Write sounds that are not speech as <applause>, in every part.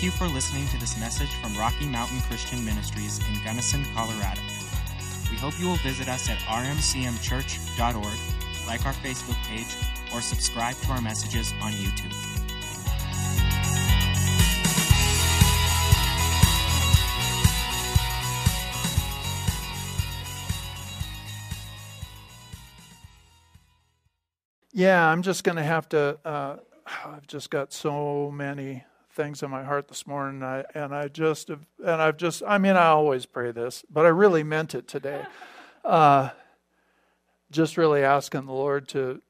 Thank you for listening to this message from Rocky Mountain Christian Ministries in Gunnison, Colorado. We hope you will visit us at rmcmchurch.org, like our Facebook page, or subscribe to our messages on YouTube. Yeah, I'm just going to have to. Uh, <sighs> I've just got so many things in my heart this morning, and I, and I just have, and I've just. I mean, I always pray this, but I really meant it today. <laughs> Uh, just really asking the Lord to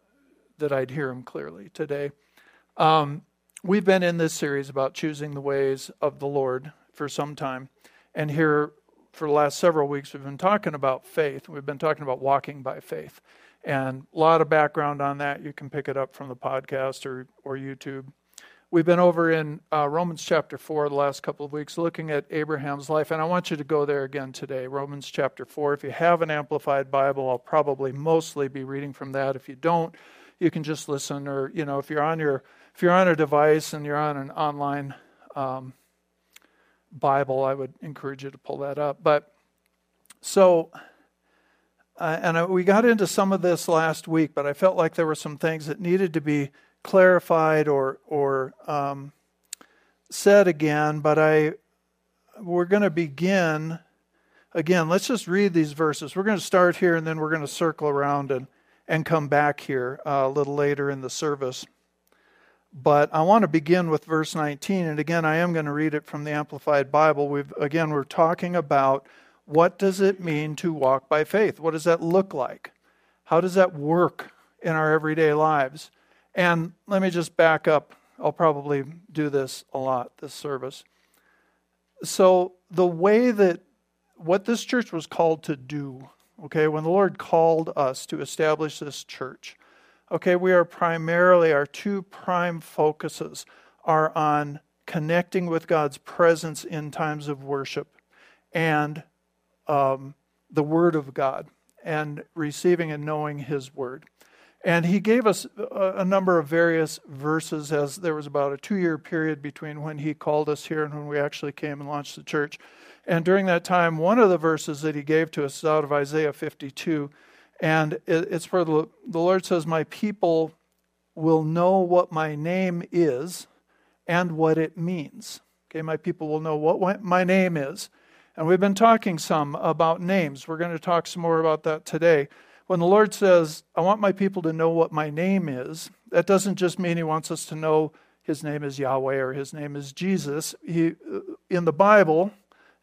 that I'd hear Him clearly today. Um, we've been in this series about choosing the ways of the Lord for some time, and here for the last several weeks we've been talking about faith. We've been talking about walking by faith. And a lot of background on that. You can pick it up from the podcast or, or YouTube. We've been over in uh, Romans chapter 4 the last couple of weeks looking at Abraham's life, and I want you to go there again today. Romans chapter 4. If you have an Amplified Bible, I'll probably mostly be reading from that. If you don't, you can just listen, or, you know, if you're on your if you're on a device and you're on an online um, Bible, I would encourage you to pull that up. But so uh, and I, we got into some of this last week, but I felt like there were some things that needed to be clarified or or um, said again. But I we're going to begin again. Let's just read these verses. We're going to start here, and then we're going to circle around and and come back here uh, a little later in the service. But I want to begin with verse 19, and again, I am going to read it from the Amplified Bible. We've again we're talking about what does it mean to walk by faith? What does that look like? How does that work in our everyday lives? And let me just back up. I'll probably do this a lot, this service. So, the way that what this church was called to do, okay, when the Lord called us to establish this church, okay, we are primarily, our two prime focuses are on connecting with God's presence in times of worship and um, the Word of God and receiving and knowing His Word. And he gave us a, number of various verses as there was about a two year period between when he called us here and when we actually came and launched the church. And during that time, one of the verses that he gave to us is out of Isaiah 52. And it, it's where the, the Lord says, My people will know what my name is and what it means. Okay, my people will know what my name is and we've been talking some about names. We're going to talk some more about that today. When the Lord says, I want my people to know what my name is, that doesn't just mean He wants us to know His name is Yahweh or His name is Jesus. He, uh, in the Bible,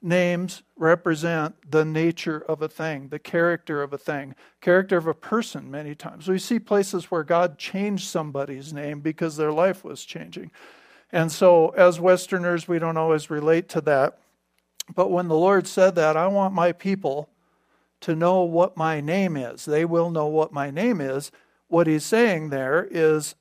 names represent the nature of a thing, the character of a thing, character of a person many times. We see places where God changed somebody's name because their life was changing. And so, as Westerners, we don't always relate to that. But when the Lord said that, I want my people to know what my name is. They will know what my name is. What he's saying there is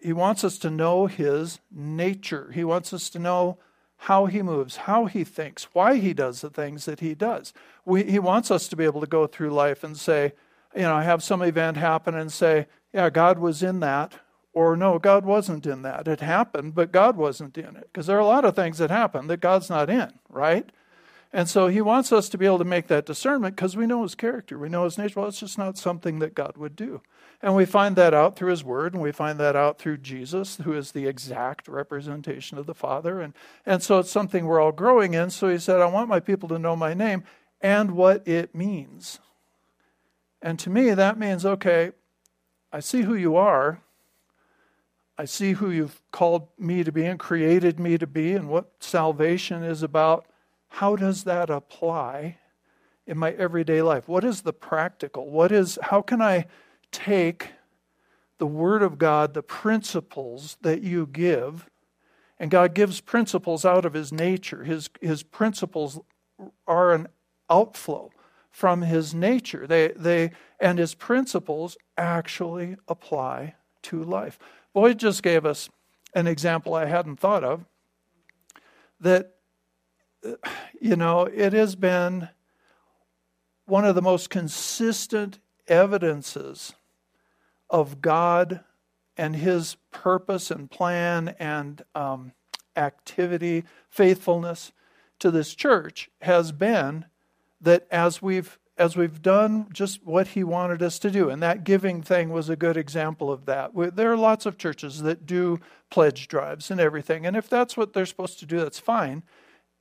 he wants us to know his nature. He wants us to know how he moves, how he thinks, why he does the things that he does. We, he wants us to be able to go through life and say, you know, have some event happen and say, yeah, God was in that. Or no, God wasn't in that. It happened, but God wasn't in it. Because there are a lot of things that happen that God's not in, right? And so he wants us to be able to make that discernment because we know his character, we know his nature. Well, it's just not something that God would do. And we find that out through his word, and we find that out through Jesus, who is the exact representation of the Father. And, and so it's something we're all growing in. So he said, I want my people to know my name and what it means. And to me, that means okay, I see who you are, I see who you've called me to be and created me to be and what salvation is about. How does that apply in my everyday life? What is the practical? What is how can I take the word of God, the principles that you give, and God gives principles out of his nature. His his principles are an outflow from his nature. They they and his principles actually apply to life. Boyd just gave us an example I hadn't thought of that, you know, it has been one of the most consistent evidences of God and His purpose and plan and um, activity, faithfulness to this church has been that as we've as we've done just what he wanted us to do and that giving thing was a good example of that. There are lots of churches that do pledge drives and everything and if that's what they're supposed to do that's fine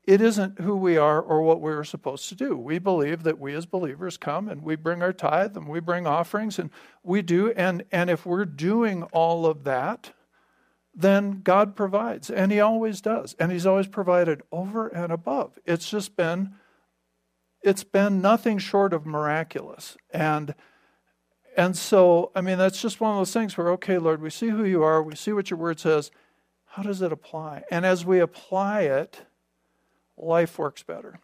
it isn't who we are or what we're supposed to do. We believe that we as believers come and we bring our tithe and we bring offerings and we do and and if we're doing all of that then God provides and he always does and he's always provided over and above. It's just been it's been nothing short of miraculous. And and so I mean that's just one of those things where okay Lord, we see who you are, we see what your word says. How does it apply? And as we apply it, life works better.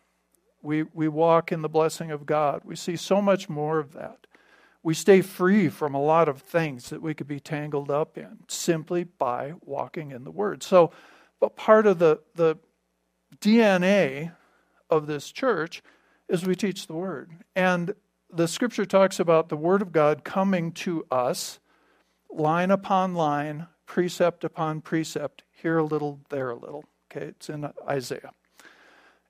We, we walk in the blessing of God. We see so much more of that. We stay free from a lot of things that we could be tangled up in simply by walking in the Word. So, but part of the, the DNA of this church is we teach the Word. And the scripture talks about the Word of God coming to us line upon line, precept upon precept, here a little, there a little. Okay, it's in Isaiah.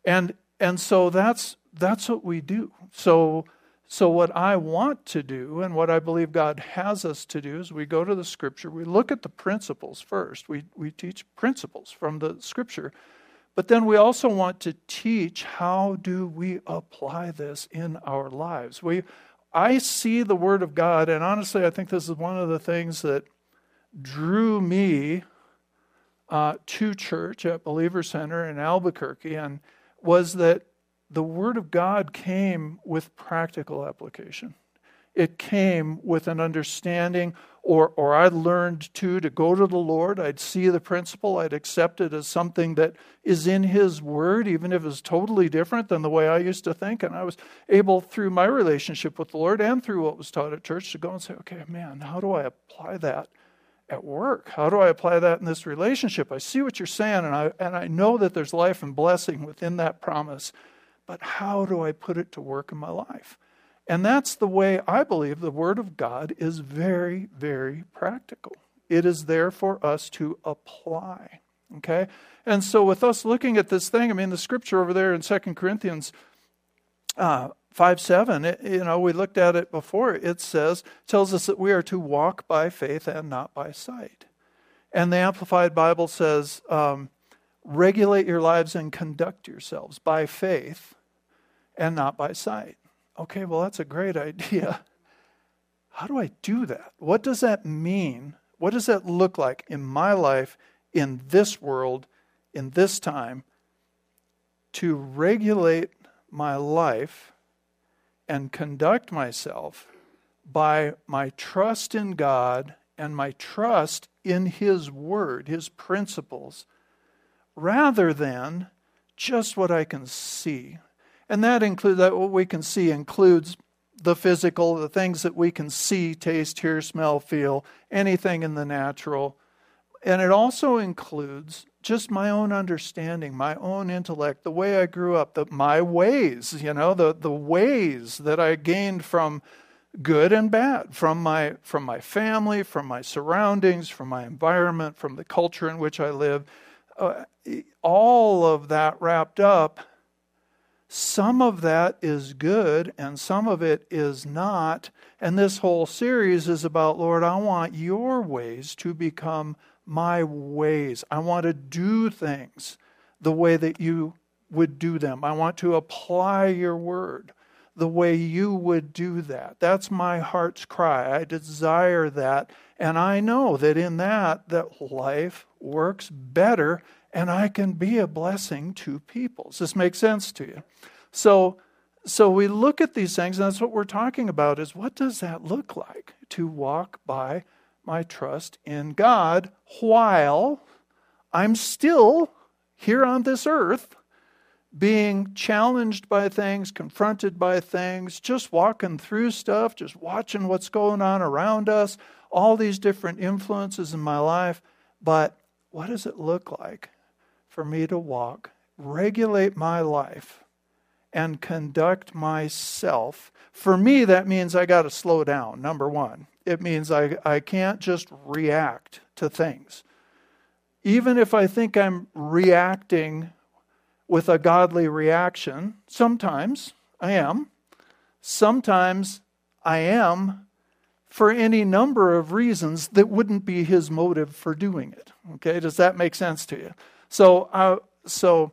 And and so that's that's what we do. So so what I want to do and what I believe God has us to do is we go to the scripture, we look at the principles first. We we teach principles from the scripture. But then we also want to teach how do we apply this in our lives. We I see the word of God and honestly I think this is one of the things that drew me uh, to church at Believer Center in Albuquerque and was that the Word of God came with practical application. It came with an understanding, or, or I learned too to go to the Lord. I'd see the principle, I'd accept it as something that is in His Word, even if it's totally different than the way I used to think. And I was able, through my relationship with the Lord and through what was taught at church, to go and say, okay, man, how do I apply that? At work? How do I apply that in this relationship? I see what you're saying, and I, and I know that there's life and blessing within that promise, but how do I put it to work in my life? And that's the way I believe the Word of God is very, very practical. It is there for us to apply. Okay? And so, with us looking at this thing, I mean, the scripture over there in Second Corinthians uh, 5 7, it, you know, we looked at it before. It says, tells us that we are to walk by faith and not by sight. And the Amplified Bible says, um, regulate your lives and conduct yourselves by faith and not by sight. Okay, well, that's a great idea. <laughs> How do I do that? What does that mean? What does that look like in my life, in this world, in this time, to regulate my life and conduct myself by my trust in God and my trust in His Word, His principles, rather than just what I can see. And that includes that what we can see includes the physical, the things that we can see, taste, hear, smell, feel, anything in the natural. And it also includes just my own understanding, my own intellect, the way I grew up, the, my ways, you know, the, the ways that I gained from good and bad, from my, from my family, from my surroundings, from my environment, from the culture in which I live. Uh, all of that wrapped up. Some of that is good and some of it is not. And this whole series is about, Lord, I want your ways to become my ways. I want to do things the way that you would do them. I want to apply your word the way you would do that. That's my heart's cry. I desire that. And I know that in that that life works better and I can be a blessing to people. Does this make sense to you? So so we look at these things and that's what we're talking about is what does that look like to walk by my trust in God while I'm still here on this earth being challenged by things, confronted by things, just walking through stuff, just watching what's going on around us, all these different influences in my life. But what does it look like for me to walk, regulate my life, and conduct myself? For me, that means I got to slow down, number one. It means I, I can't just react to things. even if I think I'm reacting with a godly reaction, sometimes I am. Sometimes I am for any number of reasons that wouldn't be his motive for doing it. Okay, does that make sense to you? So, uh, so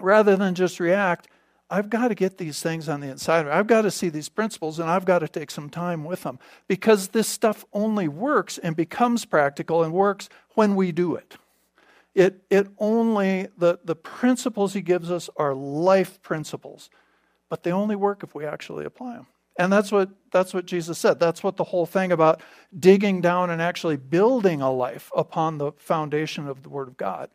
rather than just react, I've got to get these things on the inside. I've got to see these principles and I've got to take some time with them because this stuff only works and becomes practical and works when we do it. It, it only, the, the principles he gives us are life principles, but they only work if we actually apply them. And that's what, that's what Jesus said. That's what the whole thing about digging down and actually building a life upon the foundation of the Word of God.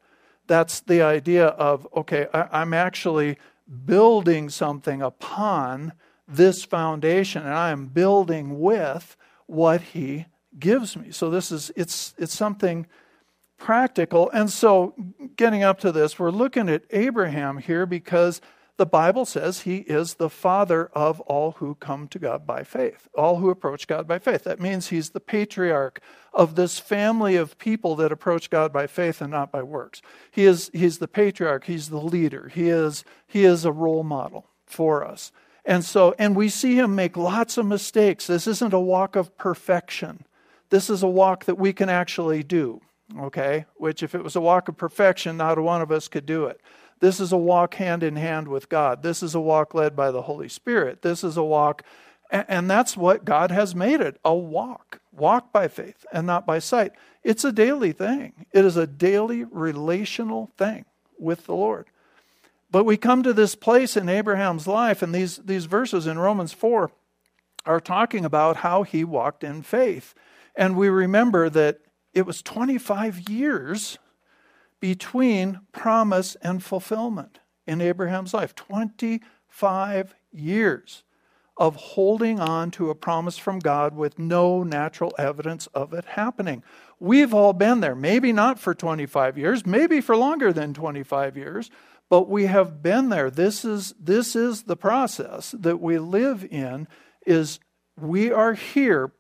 That's the idea of, okay, I, I'm actually building something upon this foundation and I am building with what he gives me. So this is it's it's something practical. And so getting up to this, we're looking at Abraham here because the Bible says he is the father of all who come to God by faith, all who approach God by faith. That means he's the patriarch of this family of people that approach God by faith and not by works. He is he's the patriarch, he's the leader. He is he is a role model for us. And so and we see him make lots of mistakes. This isn't a walk of perfection. This is a walk that we can actually do, okay? Which if it was a walk of perfection, not one of us could do it. This is a walk hand in hand with God. This is a walk led by the Holy Spirit. This is a walk, and that's what God has made it a walk. Walk by faith and not by sight. It's a daily thing, it is a daily relational thing with the Lord. But we come to this place in Abraham's life, and these, these verses in Romans 4 are talking about how he walked in faith. And we remember that it was 25 years between promise and fulfillment in Abraham's life 25 years of holding on to a promise from God with no natural evidence of it happening. We've all been there, maybe not for 25 years, maybe for longer than 25 years, but we have been there. This is this is the process that we live in is we are here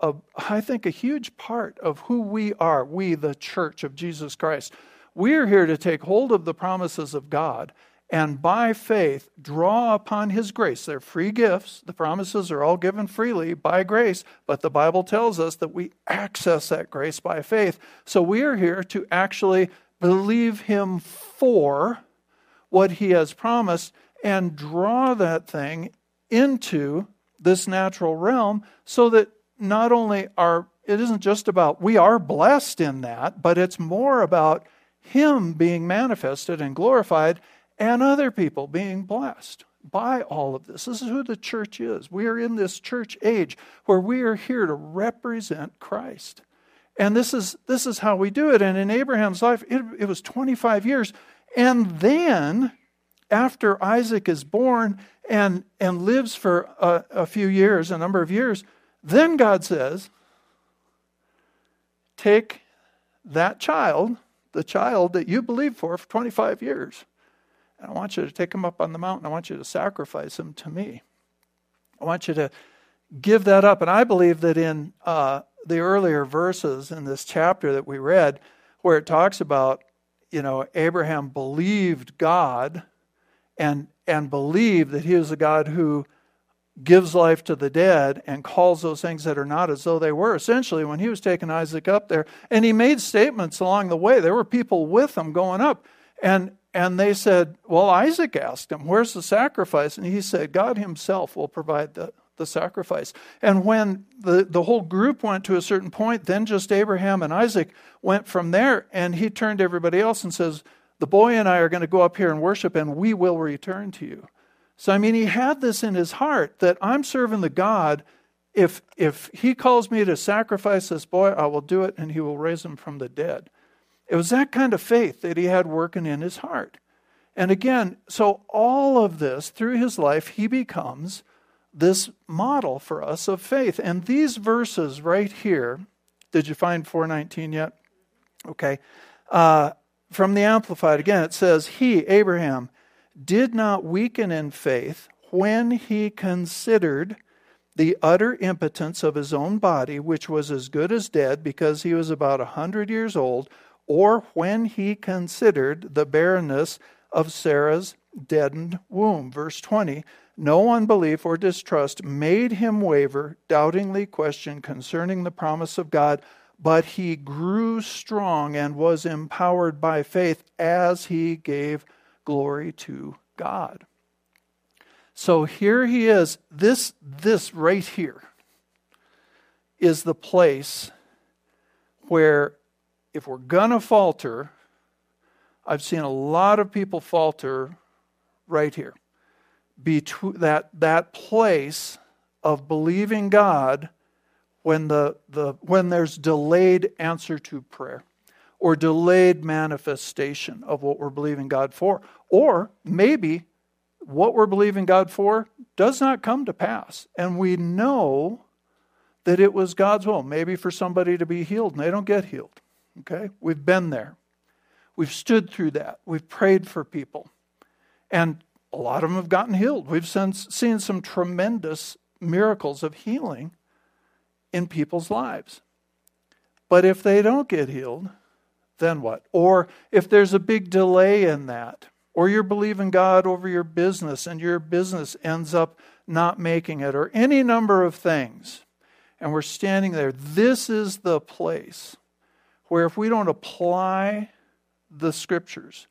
a, I think a huge part of who we are, we the church of Jesus Christ we are here to take hold of the promises of God and by faith draw upon His grace. They're free gifts. The promises are all given freely by grace, but the Bible tells us that we access that grace by faith. So we are here to actually believe Him for what He has promised and draw that thing into this natural realm so that not only are it isn't just about we are blessed in that, but it's more about him being manifested and glorified, and other people being blessed by all of this. This is who the church is. We are in this church age where we are here to represent Christ. And this is, this is how we do it. And in Abraham's life, it, it was 25 years. And then, after Isaac is born and, and lives for a, a few years, a number of years, then God says, Take that child the child that you believed for for 25 years. And I want you to take him up on the mountain. I want you to sacrifice him to me. I want you to give that up. And I believe that in uh, the earlier verses in this chapter that we read, where it talks about, you know, Abraham believed God and and believed that he was a God who gives life to the dead and calls those things that are not as though they were. Essentially, when he was taking Isaac up there, and he made statements along the way, there were people with him going up, and and they said, Well, Isaac asked him, Where's the sacrifice? And he said, God himself will provide the, the sacrifice. And when the, the whole group went to a certain point, then just Abraham and Isaac went from there, and he turned to everybody else and says, The boy and I are going to go up here and worship, and we will return to you. So, I mean, he had this in his heart that I'm serving the God. If, if he calls me to sacrifice this boy, I will do it and he will raise him from the dead. It was that kind of faith that he had working in his heart. And again, so all of this through his life, he becomes this model for us of faith. And these verses right here, did you find 419 yet? Okay. Uh, from the Amplified, again, it says, He, Abraham, did not weaken in faith when he considered the utter impotence of his own body, which was as good as dead because he was about a hundred years old, or when he considered the barrenness of Sarah's deadened womb. Verse 20 No unbelief or distrust made him waver, doubtingly question concerning the promise of God, but he grew strong and was empowered by faith as he gave glory to God. So here he is. This, this right here is the place where, if we're going to falter, I've seen a lot of people falter right here. Between that, that place of believing God when, the, the, when there's delayed answer to prayer or delayed manifestation of what we're believing God for. Or maybe what we're believing God for does not come to pass. And we know that it was God's will, maybe for somebody to be healed and they don't get healed. Okay? We've been there. We've stood through that. We've prayed for people. And a lot of them have gotten healed. We've seen some tremendous miracles of healing in people's lives. But if they don't get healed, then what? Or if there's a big delay in that, or you're believing God over your business and your business ends up not making it, or any number of things, and we're standing there, this is the place where if we don't apply the scriptures,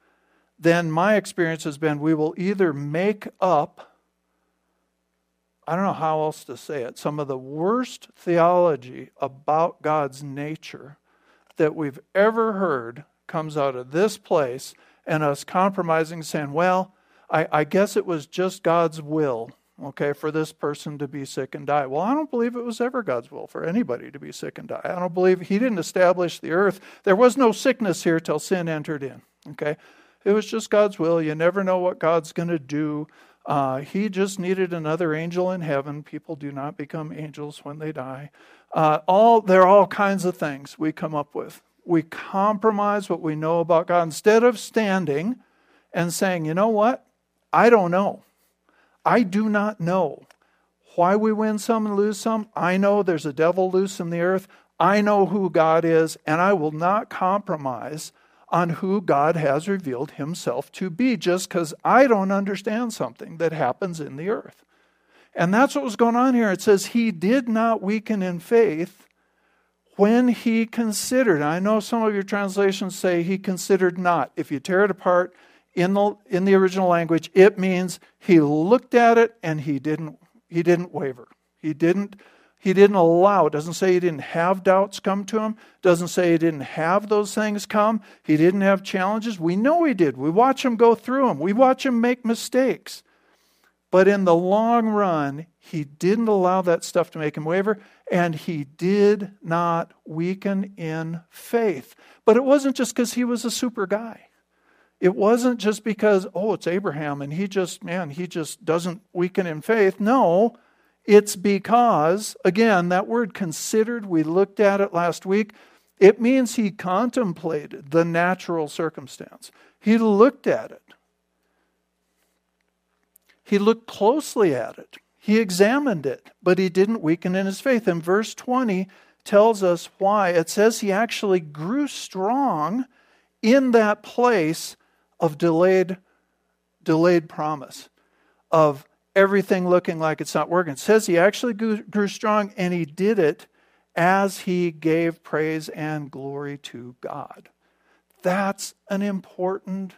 then my experience has been we will either make up, I don't know how else to say it, some of the worst theology about God's nature that we've ever heard comes out of this place and us compromising, saying, well, I, I guess it was just God's will okay, for this person to be sick and die. Well, I don't believe it was ever God's will for anybody to be sick and die. I don't believe He didn't establish the earth. There was no sickness here till sin entered in, okay? It was just God's will. You never know what God's going to do. Uh, he just needed another angel in heaven. People do not become angels when they die. Uh, all there are all kinds of things we come up with. We compromise what we know about God instead of standing and saying, "You know what? I don't know. I do not know why we win some and lose some. I know there's a devil loose in the earth. I know who God is, and I will not compromise on who God has revealed himself to be just because I don't understand something that happens in the earth. And that's what was going on here. It says, He did not weaken in faith when he considered. I know some of your translations say he considered not. If you tear it apart in the, in the original language, it means he looked at it and he didn't, he didn't waver. He didn't he didn't allow. It doesn't say he didn't have doubts come to him. Doesn't say he didn't have those things come. He didn't have challenges. We know he did. We watch him go through them. We watch him make mistakes. But in the long run, he didn't allow that stuff to make him waver, and he did not weaken in faith. But it wasn't just because he was a super guy. It wasn't just because, oh, it's Abraham and he just, man, he just doesn't weaken in faith. No, it's because, again, that word considered, we looked at it last week. It means he contemplated the natural circumstance. He looked at it. He looked closely at it. He examined it, but he didn't weaken in his faith. And verse 20 tells us why. It says he actually grew strong in that place of delayed delayed promise of everything looking like it's not working. It says he actually grew, grew strong and he did it as he gave praise and glory to God. That's an important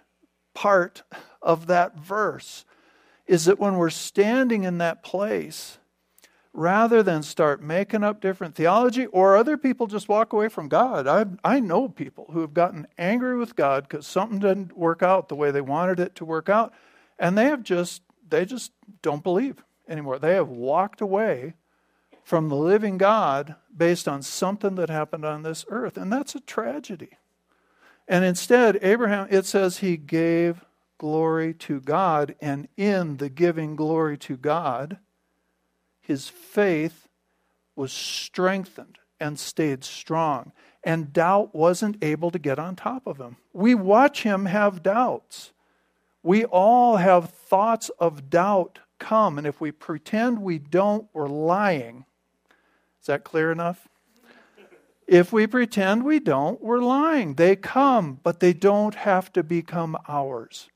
part of that verse is that when we're standing in that place, rather than start making up different theology or other people just walk away from God. I, I know people who have gotten angry with God because something didn't work out the way they wanted it to work out, and they have just they just don't believe anymore. They have walked away from the living God based on something that happened on this earth. And that's a tragedy. And instead, Abraham, it says he gave glory to God. And in the giving glory to God, his faith was strengthened and stayed strong. And doubt wasn't able to get on top of him. We watch him have doubts. We all have thoughts of doubt come, and if we pretend we don't, we're lying. Is that clear enough? If we pretend we don't, we're lying. They come, but they don't have to become ours.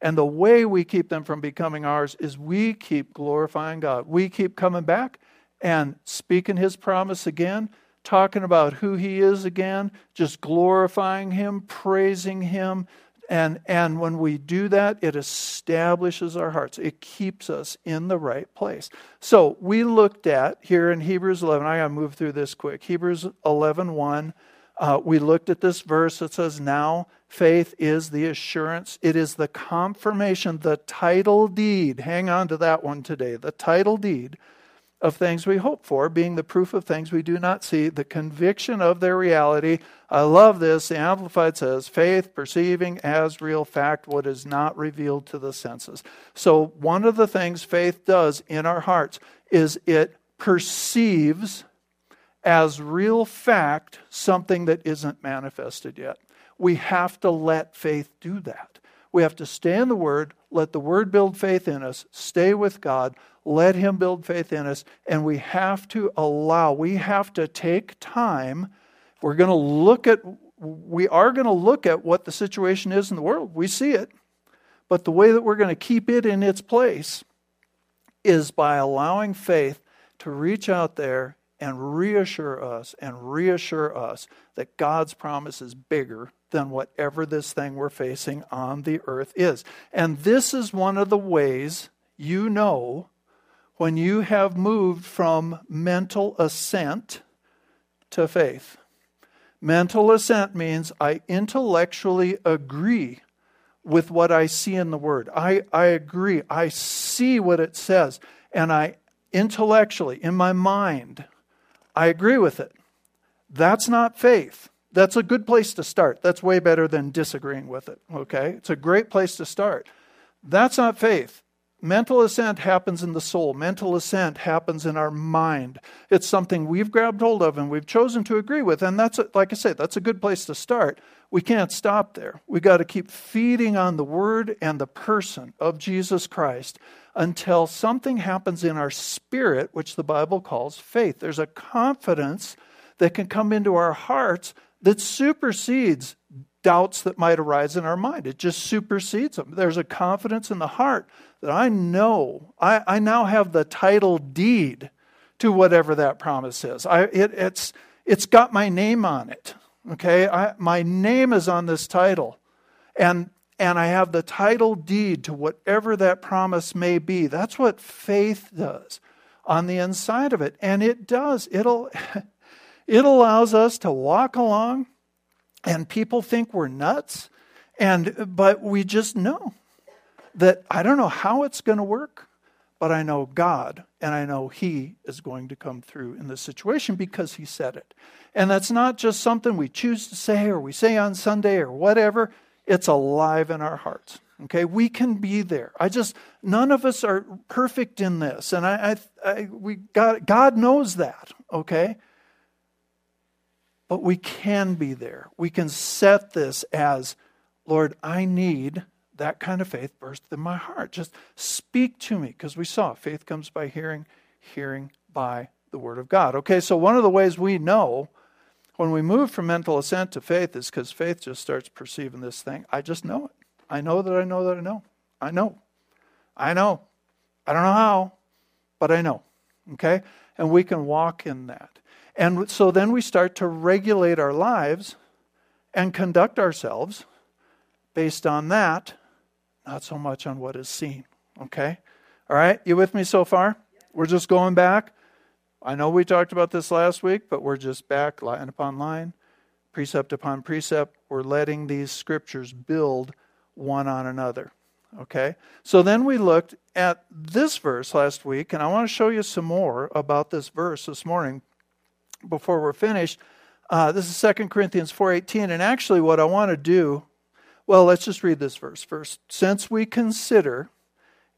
And the way we keep them from becoming ours is we keep glorifying God. We keep coming back and speaking His promise again, talking about who He is again, just glorifying Him, praising Him, and, and when we do that, it establishes our hearts. It keeps us in the right place. So we looked at here in Hebrews 11, I got to move through this quick. Hebrews 11 1, uh, we looked at this verse that says, Now faith is the assurance, it is the confirmation, the title deed. Hang on to that one today. The title deed of things we hope for, being the proof of things we do not see, the conviction of their reality. I love this. The Amplified says, faith perceiving as real fact what is not revealed to the senses. So, one of the things faith does in our hearts is it perceives as real fact something that isn't manifested yet. We have to let faith do that. We have to stay in the Word, let the Word build faith in us, stay with God, let Him build faith in us. And we have to allow, we have to take time. We're going to look at, we are going to look at what the situation is in the world. We see it. But the way that we're going to keep it in its place is by allowing faith to reach out there and reassure us and reassure us that God's promise is bigger than whatever this thing we're facing on the earth is. And this is one of the ways you know when you have moved from mental assent to faith. Mental assent means I intellectually agree with what I see in the Word. I, I agree. I see what it says. And I intellectually, in my mind, I agree with it. That's not faith. That's a good place to start. That's way better than disagreeing with it, okay? It's a great place to start. That's not faith. Mental assent happens in the soul. Mental assent happens in our mind. It's something we've grabbed hold of and we've chosen to agree with. And that's, a, like I say, that's a good place to start. We can't stop there. We've got to keep feeding on the word and the person of Jesus Christ until something happens in our spirit, which the Bible calls faith. There's a confidence that can come into our hearts that supersedes doubts that might arise in our mind. It just supersedes them. There's a confidence in the heart that I know, I, I now have the title deed to whatever that promise is. I, it, it's, it's got my name on it. Okay? I, my name is on this title. And, and I have the title deed to whatever that promise may be. That's what faith does on the inside of it. And it does. It'll, <laughs> it allows us to walk along and people think we're nuts and but we just know that I don't know how it's going to work, but I know God and I know He is going to come through in this situation because He said it. And that's not just something we choose to say or we say on Sunday or whatever, it's alive in our hearts. Okay, we can be there. I just none of us are perfect in this, and I, I, I we God, God knows that. Okay, but we can be there. We can set this as, Lord, I need that kind of faith burst in my heart. Just speak to me, because we saw faith comes by hearing, hearing by the Word of God. Okay, so one of the ways we know when we move from mental assent to faith is because faith just starts perceiving this thing. I just know it. I know that I know that I know. I know. I know. I don't know how, but I know. Okay? And we can walk in that. And so then we start to regulate our lives and conduct ourselves based on that, not so much on what is seen. Okay? All right? You with me so far? We're just going back. I know we talked about this last week, but we're just back line upon line, precept upon precept. We're letting these scriptures build one on another. Okay? So then we looked at this verse last week, and I want to show you some more about this verse this morning before we're finished. Uh, this is 2 Corinthians 4.18. And actually what I want to do, well, let's just read this verse first. Since we consider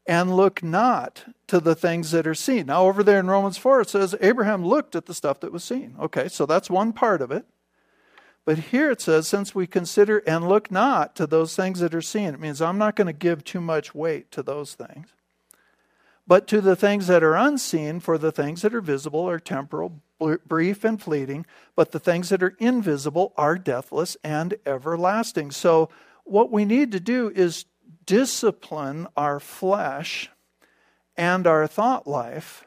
and look not to the things that are seen. Now, over there in Romans 4, it says Abraham looked at the stuff that was seen. Okay, so that's one part of it. But here it says, since we consider and look not to those things that are seen, it means I'm not going to give too much weight to those things but to the things that are unseen, for the things that are visible are temporal, brief, and fleeting, but the things that are invisible are deathless and everlasting. So, what we need to do is discipline our flesh and our thought life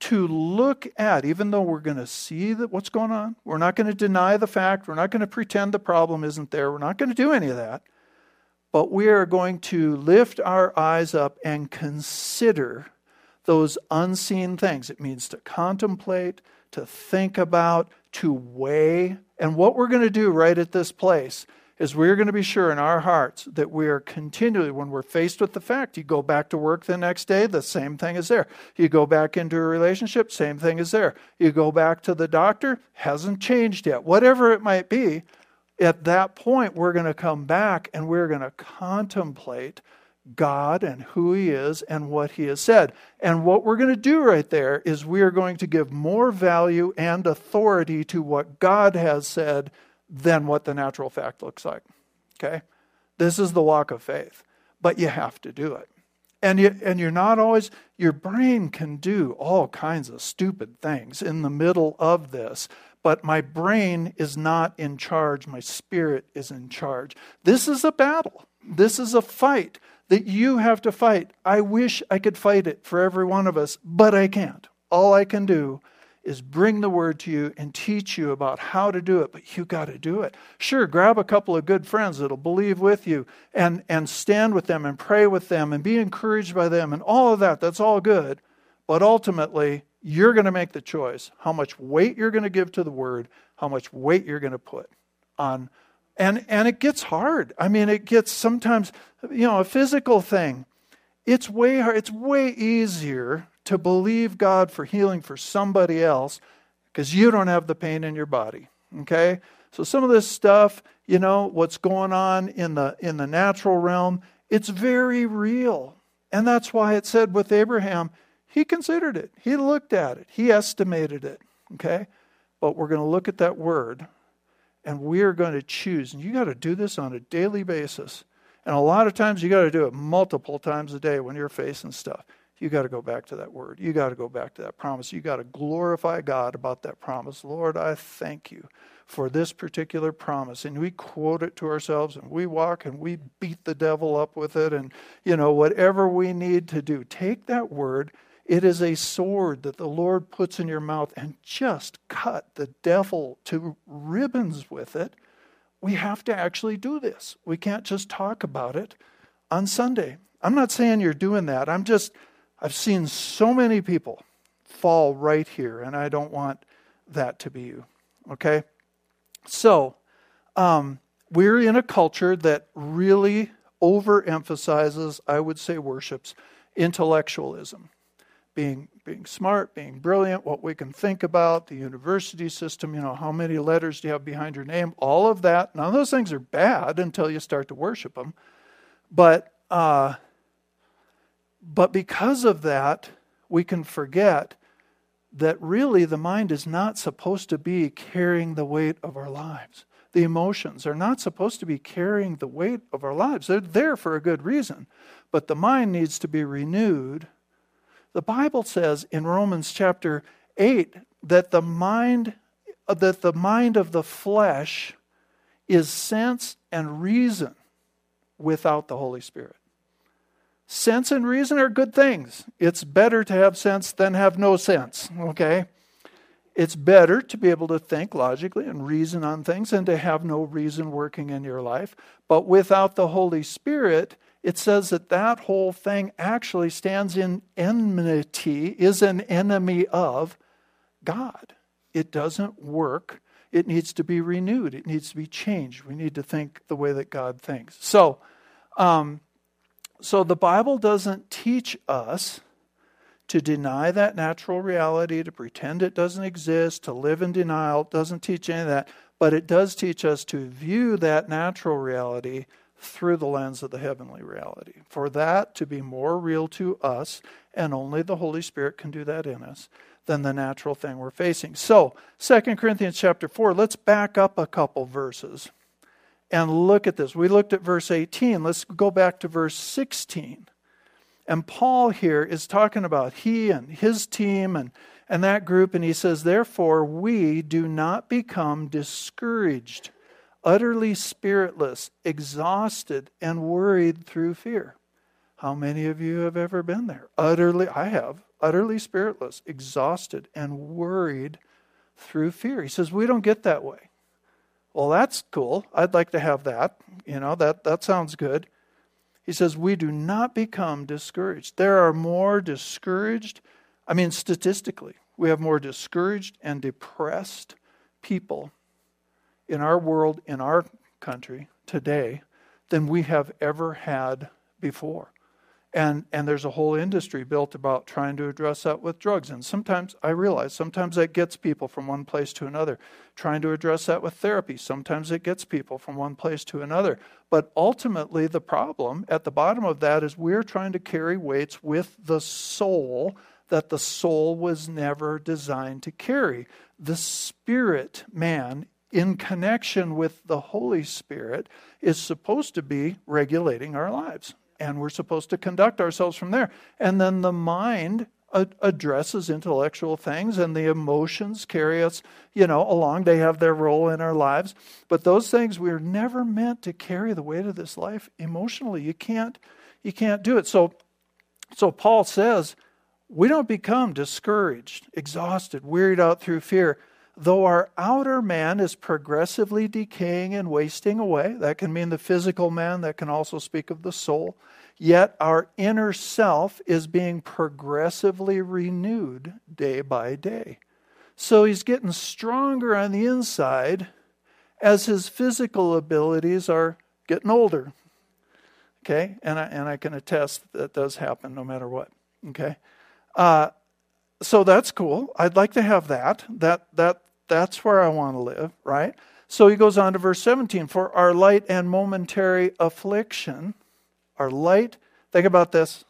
to look at, even though we're going to see that what's going on, we're not going to deny the fact, we're not going to pretend the problem isn't there, we're not going to do any of that, but we are going to lift our eyes up and consider those unseen things. It means to contemplate, to think about, to weigh. And what we're going to do right at this place is we're going to be sure in our hearts that we are continually, when we're faced with the fact, you go back to work the next day, the same thing is there. You go back into a relationship, same thing is there. You go back to the doctor, hasn't changed yet. Whatever it might be, at that point, we're going to come back and we're going to contemplate God and who He is and what He has said. And what we're going to do right there is we are going to give more value and authority to what God has said than what the natural fact looks like. Okay? This is the walk of faith, but you have to do it. And, you, and you're not always, your brain can do all kinds of stupid things in the middle of this, but my brain is not in charge. My spirit is in charge. This is a battle. This is a fight that you have to fight. I wish I could fight it for every one of us, but I can't. All I can do is bring the word to you and teach you about how to do it, but you got to do it. Sure, grab a couple of good friends that'll believe with you and, and stand with them and pray with them and be encouraged by them and all of that. That's all good. But ultimately, you're going to make the choice how much weight you're going to give to the word, how much weight you're going to put on. And, and it gets hard. I mean, it gets sometimes, you know, a physical thing. It's way hard. It's way easier to believe God for healing for somebody else because you don't have the pain in your body. Okay? So some of this stuff, you know, what's going on in the in the natural realm, it's very real. And that's why it said with Abraham, he considered it. He looked at it. He estimated it. Okay? But we're going to look at that word and we're going to choose. And you got to do this on a daily basis. And a lot of times you got to do it multiple times a day when you're facing stuff you got to go back to that word. You got to go back to that promise. You got to glorify God about that promise. Lord, I thank you for this particular promise. And we quote it to ourselves and we walk and we beat the devil up with it and, you know, whatever we need to do. Take that word. It is a sword that the Lord puts in your mouth and just cut the devil to ribbons with it. We have to actually do this. We can't just talk about it on Sunday. I'm not saying you're doing that. I'm just I've seen so many people fall right here, and I don't want that to be you. Okay? So, um, we're in a culture that really overemphasizes, I would say, worships intellectualism. Being, being smart, being brilliant, what we can think about, the university system, you know, how many letters do you have behind your name, all of that. None of those things are bad until you start to worship them. But uh, but because of that, we can forget that really the mind is not supposed to be carrying the weight of our lives. The emotions are not supposed to be carrying the weight of our lives. They're there for a good reason, but the mind needs to be renewed. The Bible says in Romans chapter 8 that the mind that the mind of the flesh is sense and reason without the Holy Spirit. Sense and reason are good things. It's better to have sense than have no sense, okay? It's better to be able to think logically and reason on things and to have no reason working in your life. But without the Holy Spirit, it says that that whole thing actually stands in enmity, is an enemy of God. It doesn't work. It needs to be renewed. It needs to be changed. We need to think the way that God thinks. So, um, so the Bible doesn't teach us to deny that natural reality, to pretend it doesn't exist, to live in denial. It doesn't teach any of that. But it does teach us to view that natural reality through the lens of the heavenly reality. For that to be more real to us, and only the Holy Spirit can do that in us, than the natural thing we're facing. So, 2 Corinthians chapter 4, let's back up a couple verses and look at this. We looked at verse 18. Let's go back to verse 16. And Paul here is talking about he and his team and, and that group, and he says, Therefore, we do not become discouraged, utterly spiritless, exhausted, and worried through fear. How many of you have ever been there? Utterly, I have, utterly spiritless, exhausted, and worried through fear. He says, We don't get that way. Well, that's cool. I'd like to have that. You know, that, that sounds good. He says, We do not become discouraged. There are more discouraged, I mean, statistically, we have more discouraged and depressed people in our world, in our country today, than we have ever had before. And, and there's a whole industry built about trying to address that with drugs. And sometimes I realize sometimes that gets people from one place to another. Trying to address that with therapy, sometimes it gets people from one place to another. But ultimately, the problem at the bottom of that is we're trying to carry weights with the soul that the soul was never designed to carry. The spirit man, in connection with the Holy Spirit, is supposed to be regulating our lives and we're supposed to conduct ourselves from there. And then the mind addresses intellectual things and the emotions carry us you know along. They have their role in our lives. But those things we're never meant to carry the weight of this life emotionally. You can't you can't do it. So so paul says we don't become discouraged exhausted wearied out through fear though our outer man is progressively decaying and wasting away that can mean the physical man that can also speak of the soul Yet our inner self is being progressively renewed day by day. So he's getting stronger on the inside as his physical abilities are getting older. Okay? And I, and I can attest that does happen no matter what. Okay? Uh, so that's cool. I'd like to have that. That that that's where I want to live, right? So he goes on to verse 17, for our light and momentary affliction our light. Think about this.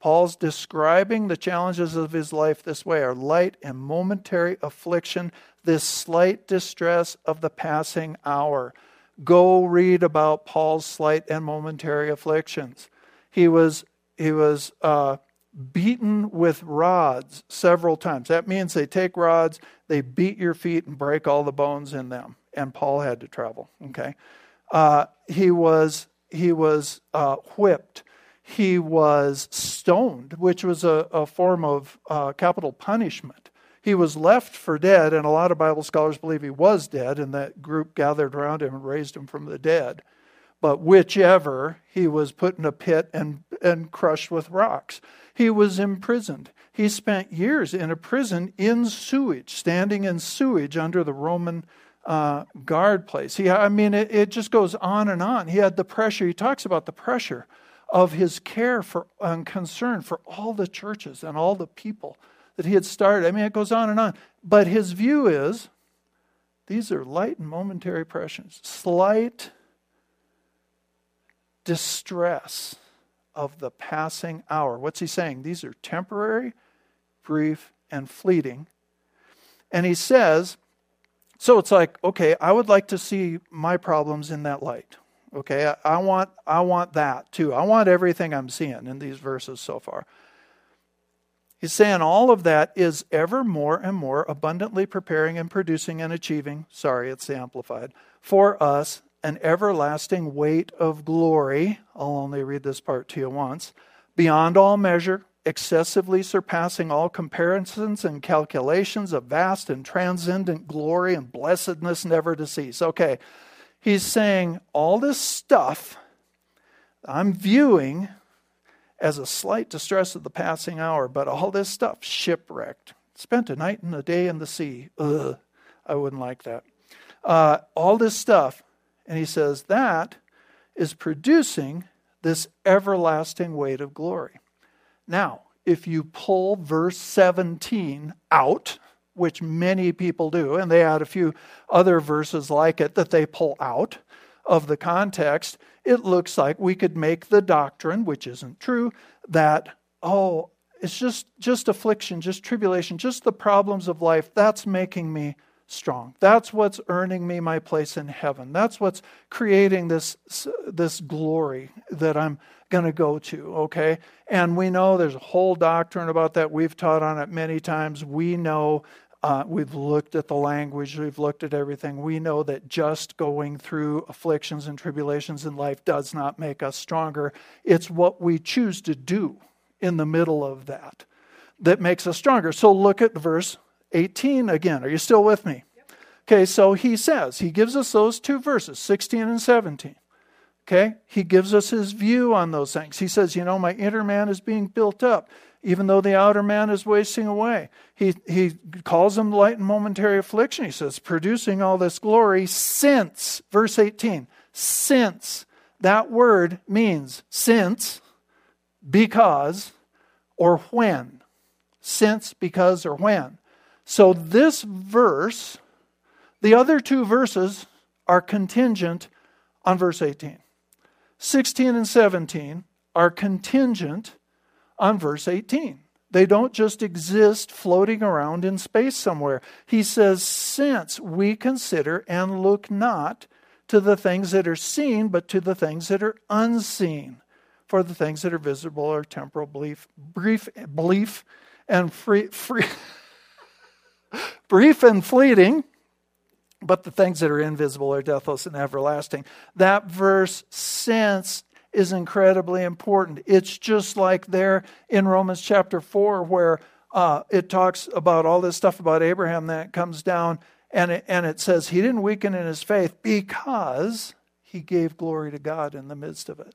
Paul's describing the challenges of his life this way our light and momentary affliction, this slight distress of the passing hour. Go read about Paul's slight and momentary afflictions. He was, he was uh, beaten with rods several times. That means they take rods, they beat your feet and break all the bones in them. And Paul had to travel. Okay, uh, he was he was uh, whipped. He was stoned, which was a, a form of uh, capital punishment. He was left for dead, and a lot of Bible scholars believe he was dead, and that group gathered around him and raised him from the dead. But whichever, he was put in a pit and, and crushed with rocks. He was imprisoned. He spent years in a prison in sewage, standing in sewage under the Roman uh, guard place. He, I mean, it, it just goes on and on. He had the pressure. He talks about the pressure of his care for and concern for all the churches and all the people that he had started. I mean, it goes on and on. But his view is these are light and momentary pressures, slight distress of the passing hour. What's he saying? These are temporary, brief, and fleeting. And he says, so it's like, okay, I would like to see my problems in that light. Okay, I, I, want I want that too. I want everything I'm seeing in these verses so far. He's saying all of that is ever more and more abundantly preparing and producing and achieving, sorry, it's amplified, for us an everlasting weight of glory. I'll only read this part to you once. Beyond all measure, excessively surpassing all comparisons and calculations of vast and transcendent glory and blessedness never to cease. Okay, he's saying all this stuff I'm viewing as a slight distress of the passing hour, but all this stuff shipwrecked. Spent a night and a day in the sea. Ugh, I wouldn't like that. Uh, all this stuff, and he says that is producing this everlasting weight of glory. Now, if you pull verse 17 out, which many people do, and they add a few other verses like it that they pull out of the context, it looks like we could make the doctrine, which isn't true, that, oh, it's just, just affliction, just tribulation, just the problems of life, that's making me strong. That's what's earning me my place in heaven. That's what's creating this, this glory that I'm going to go to, okay? And we know there's a whole doctrine about that. We've taught on it many times. We know, uh, we've looked at the language, we've looked at everything. We know that just going through afflictions and tribulations in life does not make us stronger. It's what we choose to do in the middle of that that makes us stronger. So look at verse 18 again. Are you still with me? Okay, so he says, he gives us those two verses, 16 and 17. Okay, he gives us his view on those things. He says, you know, my inner man is being built up, even though the outer man is wasting away. He, he calls them light and momentary affliction. He says, producing all this glory since, verse 18, since. That word means since, because, or when. Since, because, or when. So this verse, the other two verses are contingent on verse 18. 16 and 17 are contingent on verse 18. They don't just exist floating around in space somewhere. He says, Since we consider and look not to the things that are seen, but to the things that are unseen. For the things that are visible are temporal, belief, brief, belief, and free, free <laughs> <gasps> brief and fleeting, but the things that are invisible are deathless and everlasting. That verse, since, is incredibly important. It's just like there in Romans chapter 4, where uh, it talks about all this stuff about Abraham that comes down, and it, and it says he didn't weaken in his faith because he gave glory to God in the midst of it.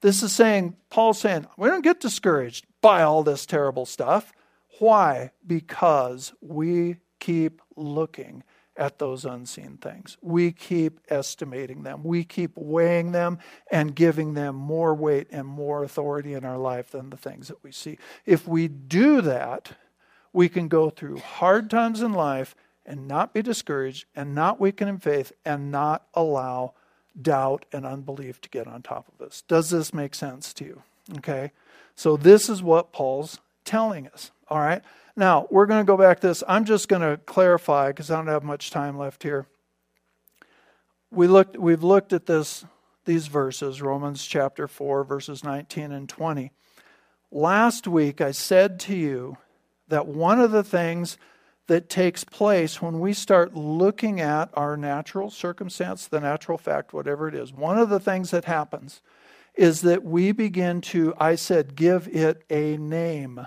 This is saying, Paul's saying, we don't get discouraged by all this terrible stuff. Why? Because we keep looking at those unseen things. We keep estimating them. We keep weighing them and giving them more weight and more authority in our life than the things that we see. If we do that, we can go through hard times in life and not be discouraged and not weaken in faith and not allow doubt and unbelief to get on top of us. Does this make sense to you? Okay. So this is what Paul's telling us. All right. Now, we're going to go back to this. I'm just going to clarify because I don't have much time left here. We looked, we've looked at this, these verses, Romans chapter 4, verses 19 and 20. Last week, I said to you that one of the things that takes place when we start looking at our natural circumstance, the natural fact, whatever it is, one of the things that happens is that we begin to, I said, give it a name.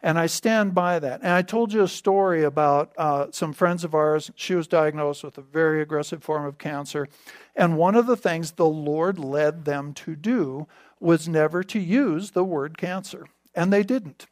And I stand by that. And I told you a story about uh, some friends of ours. She was diagnosed with a very aggressive form of cancer. And one of the things the Lord led them to do was never to use the word cancer. And they didn't.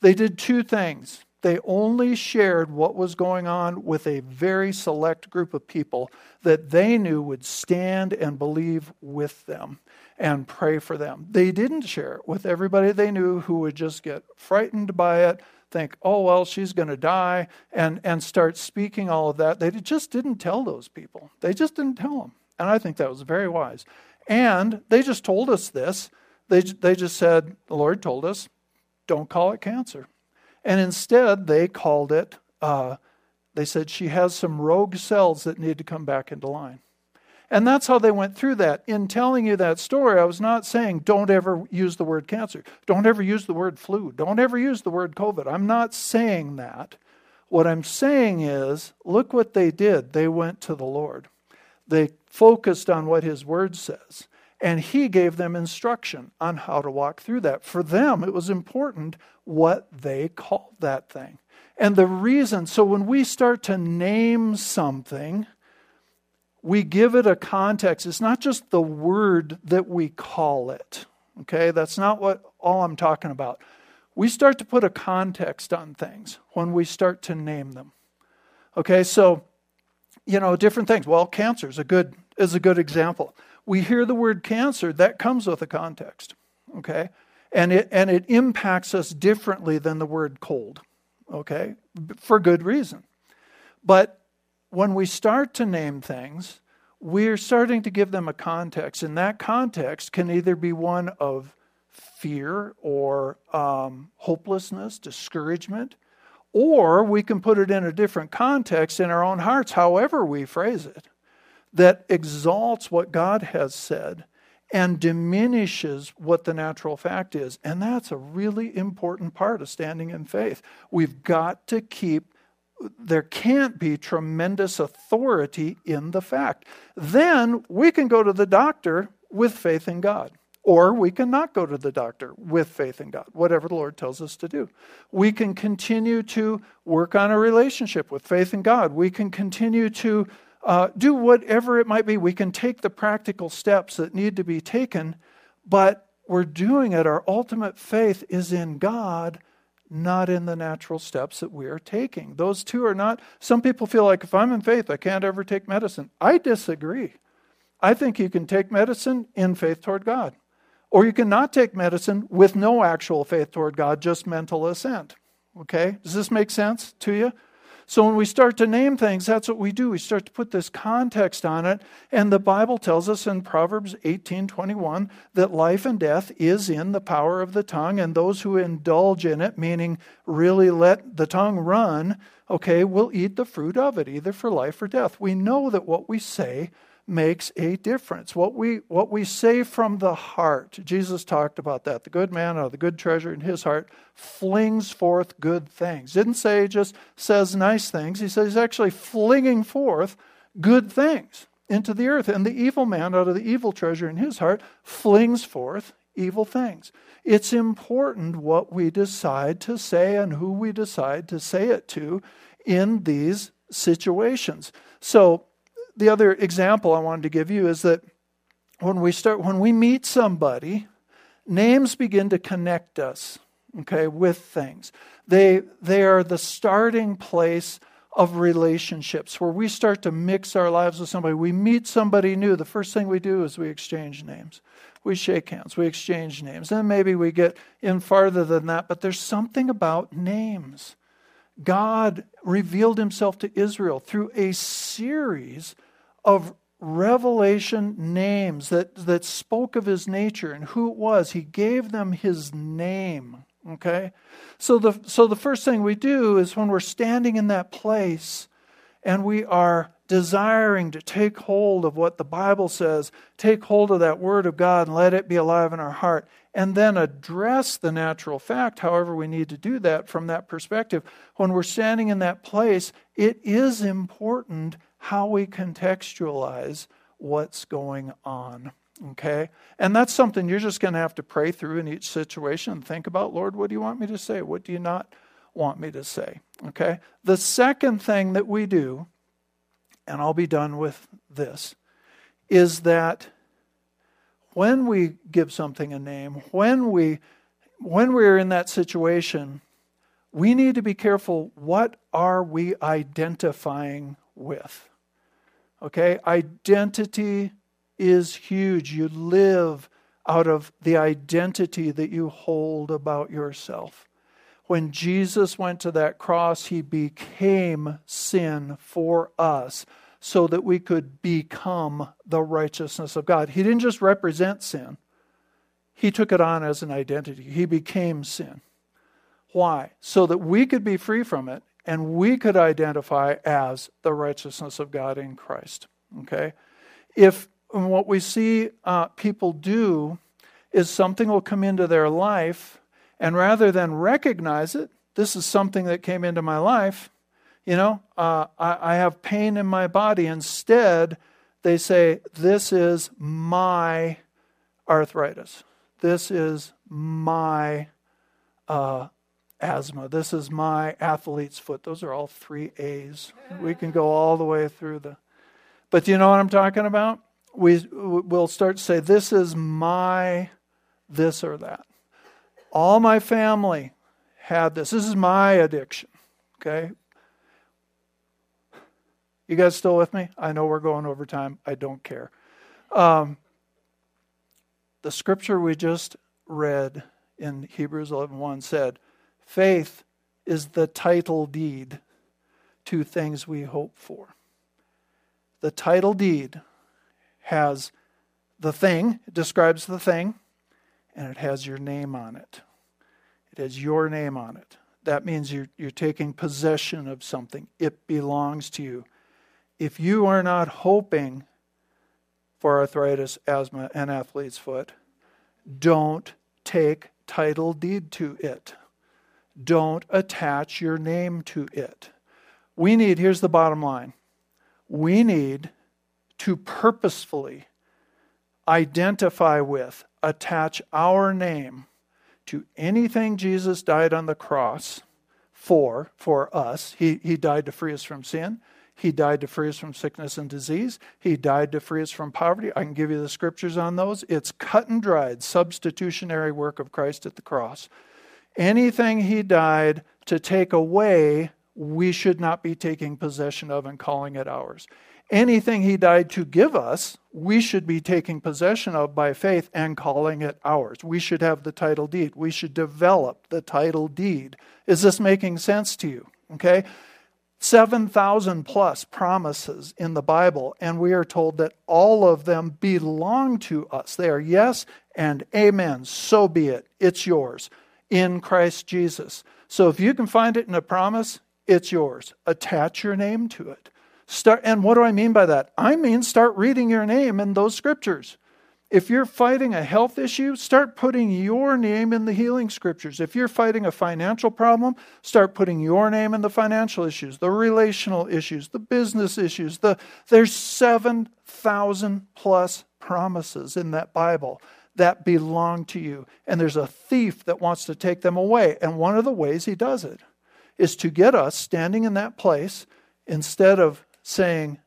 They did two things. They only shared what was going on with a very select group of people that they knew would stand and believe with them and pray for them. They didn't share it with everybody they knew who would just get frightened by it, think, oh, well, she's going to die, and, and start speaking all of that. They just didn't tell those people. They just didn't tell them. And I think that was very wise. And they just told us this. They, they just said, the Lord told us, don't call it cancer. And instead, they called it, uh, they said she has some rogue cells that need to come back into line. And that's how they went through that. In telling you that story, I was not saying don't ever use the word cancer, don't ever use the word flu, don't ever use the word COVID. I'm not saying that. What I'm saying is look what they did. They went to the Lord, they focused on what His word says. And he gave them instruction on how to walk through that. For them, it was important what they called that thing. And the reason, so when we start to name something, we give it a context. It's not just the word that we call it. Okay, that's not what all I'm talking about. We start to put a context on things when we start to name them. Okay, so you know, different things. Well, cancer is a good is a good example. We hear the word cancer, that comes with a context. Okay? And it and it impacts us differently than the word cold. Okay? For good reason. But when we start to name things, we're starting to give them a context, and that context can either be one of fear or um, hopelessness, discouragement, Or we can put it in a different context in our own hearts, however we phrase it, that exalts what God has said and diminishes what the natural fact is. And that's a really important part of standing in faith. We've got to keep, there can't be tremendous authority in the fact. Then we can go to the doctor with faith in God. Or we can not go to the doctor with faith in God, whatever the Lord tells us to do. We can continue to work on a relationship with faith in God. We can continue to uh, do whatever it might be. We can take the practical steps that need to be taken, but we're doing it. Our ultimate faith is in God, not in the natural steps that we are taking. Those two are not, some people feel like if I'm in faith, I can't ever take medicine. I disagree. I think you can take medicine in faith toward God. Or you can not take medicine with no actual faith toward God, just mental assent. Okay? Does this make sense to you? So when we start to name things, that's what we do. We start to put this context on it. And the Bible tells us in Proverbs 18:21 that life and death is in the power of the tongue, and those who indulge in it, meaning really let the tongue run, okay, will eat the fruit of it, either for life or death. We know that what we say makes a difference. What we what we say from the heart. Jesus talked about that. The good man out of the good treasure in his heart flings forth good things. Didn't say he just says nice things. He says he's actually flinging forth good things into the earth. And the evil man out of the evil treasure in his heart flings forth evil things. It's important what we decide to say and who we decide to say it to in these situations. So the other example I wanted to give you is that when we start when we meet somebody, names begin to connect us, okay, with things. They they are the starting place of relationships where we start to mix our lives with somebody. We meet somebody new. The first thing we do is we exchange names. We shake hands, we exchange names. Then maybe we get in farther than that, but there's something about names. God revealed himself to Israel through a series of revelation names that, that spoke of his nature and who it was. He gave them his name. Okay? So the so the first thing we do is when we're standing in that place and we are desiring to take hold of what the Bible says, take hold of that word of God and let it be alive in our heart, and then address the natural fact, however we need to do that from that perspective. When we're standing in that place, it is important how we contextualize what's going on. Okay? And that's something you're just going to have to pray through in each situation and think about, Lord, what do you want me to say? What do you not want me to say? Okay? The second thing that we do, and I'll be done with this, is that when we give something a name, when we when we're in that situation, we need to be careful what are we identifying with. Okay? Identity is huge. You live out of the identity that you hold about yourself. When Jesus went to that cross, he became sin for us so that we could become the righteousness of God. He didn't just represent sin, he took it on as an identity. He became sin. Why? So that we could be free from it and we could identify as the righteousness of God in Christ. Okay? If what we see uh, people do is something will come into their life, and rather than recognize it, this is something that came into my life, you know, uh, I, I have pain in my body. Instead, they say, This is my arthritis. This is my uh, asthma. This is my athlete's foot. Those are all three A's. We can go all the way through the. But do you know what I'm talking about? We will start to say, This is my this or that. All my family had this. This is my addiction. Okay? You guys still with me? I know we're going over time. I don't care. Um, the scripture we just read in Hebrews 11:1 said, Faith is the title deed to things we hope for. The title deed has the thing, it describes the thing, and it has your name on it. It has your name on it. That means you're, you're taking possession of something, it belongs to you. If you are not hoping for arthritis, asthma, and athlete's foot, don't take title deed to it. Don't attach your name to it. We need, here's the bottom line we need to purposefully identify with, attach our name to anything Jesus died on the cross for, for us. He, he died to free us from sin. He died to free us from sickness and disease. He died to free us from poverty. I can give you the scriptures on those. It's cut and dried, substitutionary work of Christ at the cross. Anything he died to take away, we should not be taking possession of and calling it ours. Anything he died to give us, we should be taking possession of by faith and calling it ours. We should have the title deed. We should develop the title deed. Is this making sense to you? Okay? 7,000 plus promises in the Bible, and we are told that all of them belong to us. They are yes and amen. So be it. It's yours in Christ Jesus. So if you can find it in a promise, it's yours. Attach your name to it. Start, and what do I mean by that? I mean, start reading your name in those scriptures. If you're fighting a health issue, start putting your name in the healing scriptures. If you're fighting a financial problem, start putting your name in the financial issues, the relational issues, the business issues. The, there's 7,000 plus promises in that Bible that belong to you. And there's a thief that wants to take them away. And one of the ways he does it is to get us standing in that place instead of saying,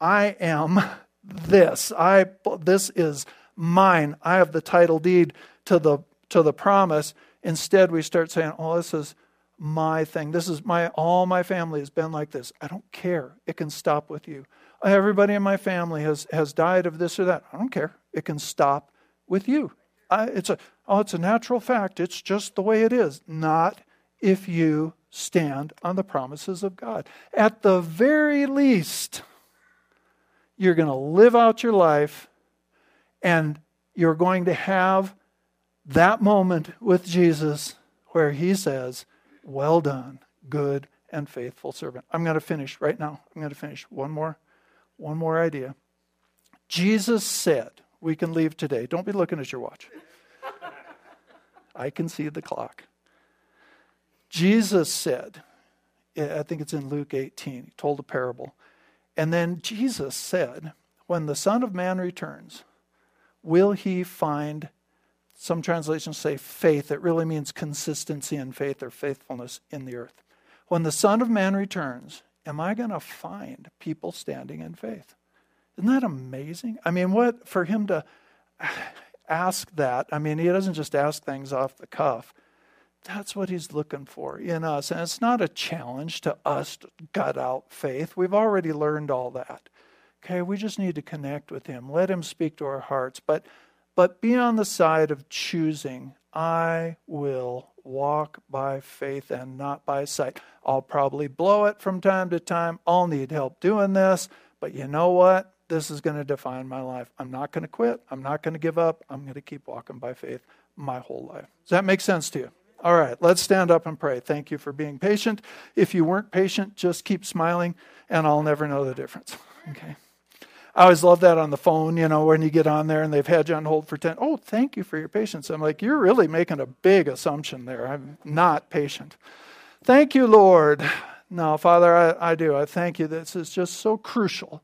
I am this. I this is mine. I have the title deed to the to the promise. Instead, we start saying, "Oh, this is my thing. This is my all my family has been like this. I don't care. It can stop with you. Everybody in my family has has died of this or that. I don't care. It can stop with you. I, it's a oh, it's a natural fact. It's just the way it is. Not if you stand on the promises of God. At the very least, you're going to live out your life and you're going to have that moment with Jesus where he says, Well done, good and faithful servant. I'm going to finish right now. I'm going to finish one more one more idea. Jesus said, we can leave today. Don't be looking at your watch. I can see the clock. Jesus said, eh, I think it's in Luke 18, he told a parable. And then Jesus said, When the Son of Man returns, will he find, some translations say faith. It really means consistency in faith or faithfulness in the earth. When the Son of Man returns, am I going to find people standing in faith? Isn't that amazing? I mean, what, for him to ask that, I mean, he doesn't just ask things off the cuff. That's what he's looking for in us. And it's not a challenge to us to gut out faith. We've already learned all that. Okay, we just need to connect with him. Let him speak to our hearts. But but be on the side of choosing, I will walk by faith and not by sight. I'll probably blow it from time to time. I'll need help doing this. But you know what? This is going to define my life. I'm not going to quit. I'm not going to give up. I'm going to keep walking by faith my whole life. Does that make sense to you? All right, let's stand up and pray. Thank you for being patient. If you weren't patient, just keep smiling, and I'll never know the difference. <laughs> Okay. I always love that on the phone, you know, when you get on there and they've had you on hold for 10. Oh, thank you for your patience. I'm like, you're really making a big assumption there. I'm not patient. Thank you, Lord. No, Father, I, I do. I thank you. This is just so crucial,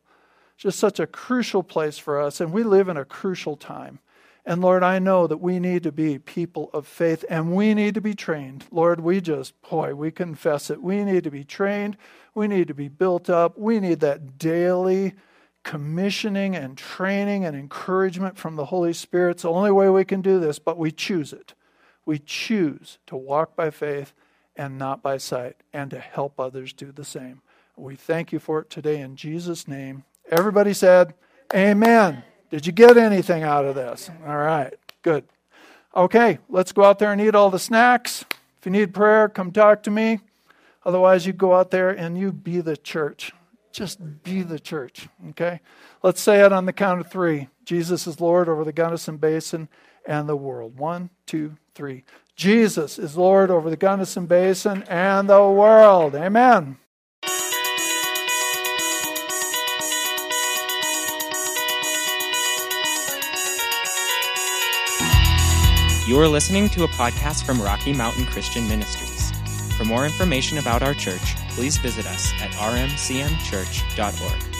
just such a crucial place for us. And we live in a crucial time. And Lord, I know that we need to be people of faith and we need to be trained. Lord, we just, boy, we confess it. We need to be trained. We need to be built up. We need that daily commissioning and training and encouragement from the Holy Spirit. It's the only way we can do this, but we choose it. We choose to walk by faith and not by sight and to help others do the same. We thank you for it today in Jesus' name. Everybody said, Amen. Did you get anything out of this? All right, good. Okay, let's go out there and eat all the snacks. If you need prayer, come talk to me. Otherwise, you go out there and you be the church. Just be the church, okay? Let's say it on the count of three Jesus is Lord over the Gunnison Basin and the world. One, two, three. Jesus is Lord over the Gunnison Basin and the world. Amen. You are listening to a podcast from Rocky Mountain Christian Ministries. For more information about our church, please visit us at rmcmchurch.org.